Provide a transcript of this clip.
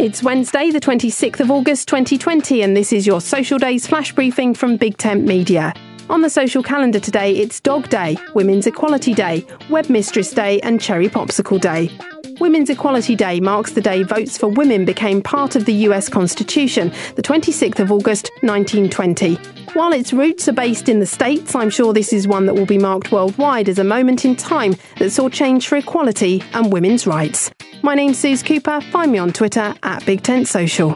It's Wednesday, the 26th of August 2020, and this is your Social Days flash briefing from Big Tent Media. On the social calendar today, it's Dog Day, Women's Equality Day, Webmistress Day, and Cherry Popsicle Day. Women's Equality Day marks the day votes for women became part of the US Constitution, the 26th of August 1920. While its roots are based in the States, I'm sure this is one that will be marked worldwide as a moment in time that saw change for equality and women's rights. My name's Suze Cooper. Find me on Twitter at Big Tent Social.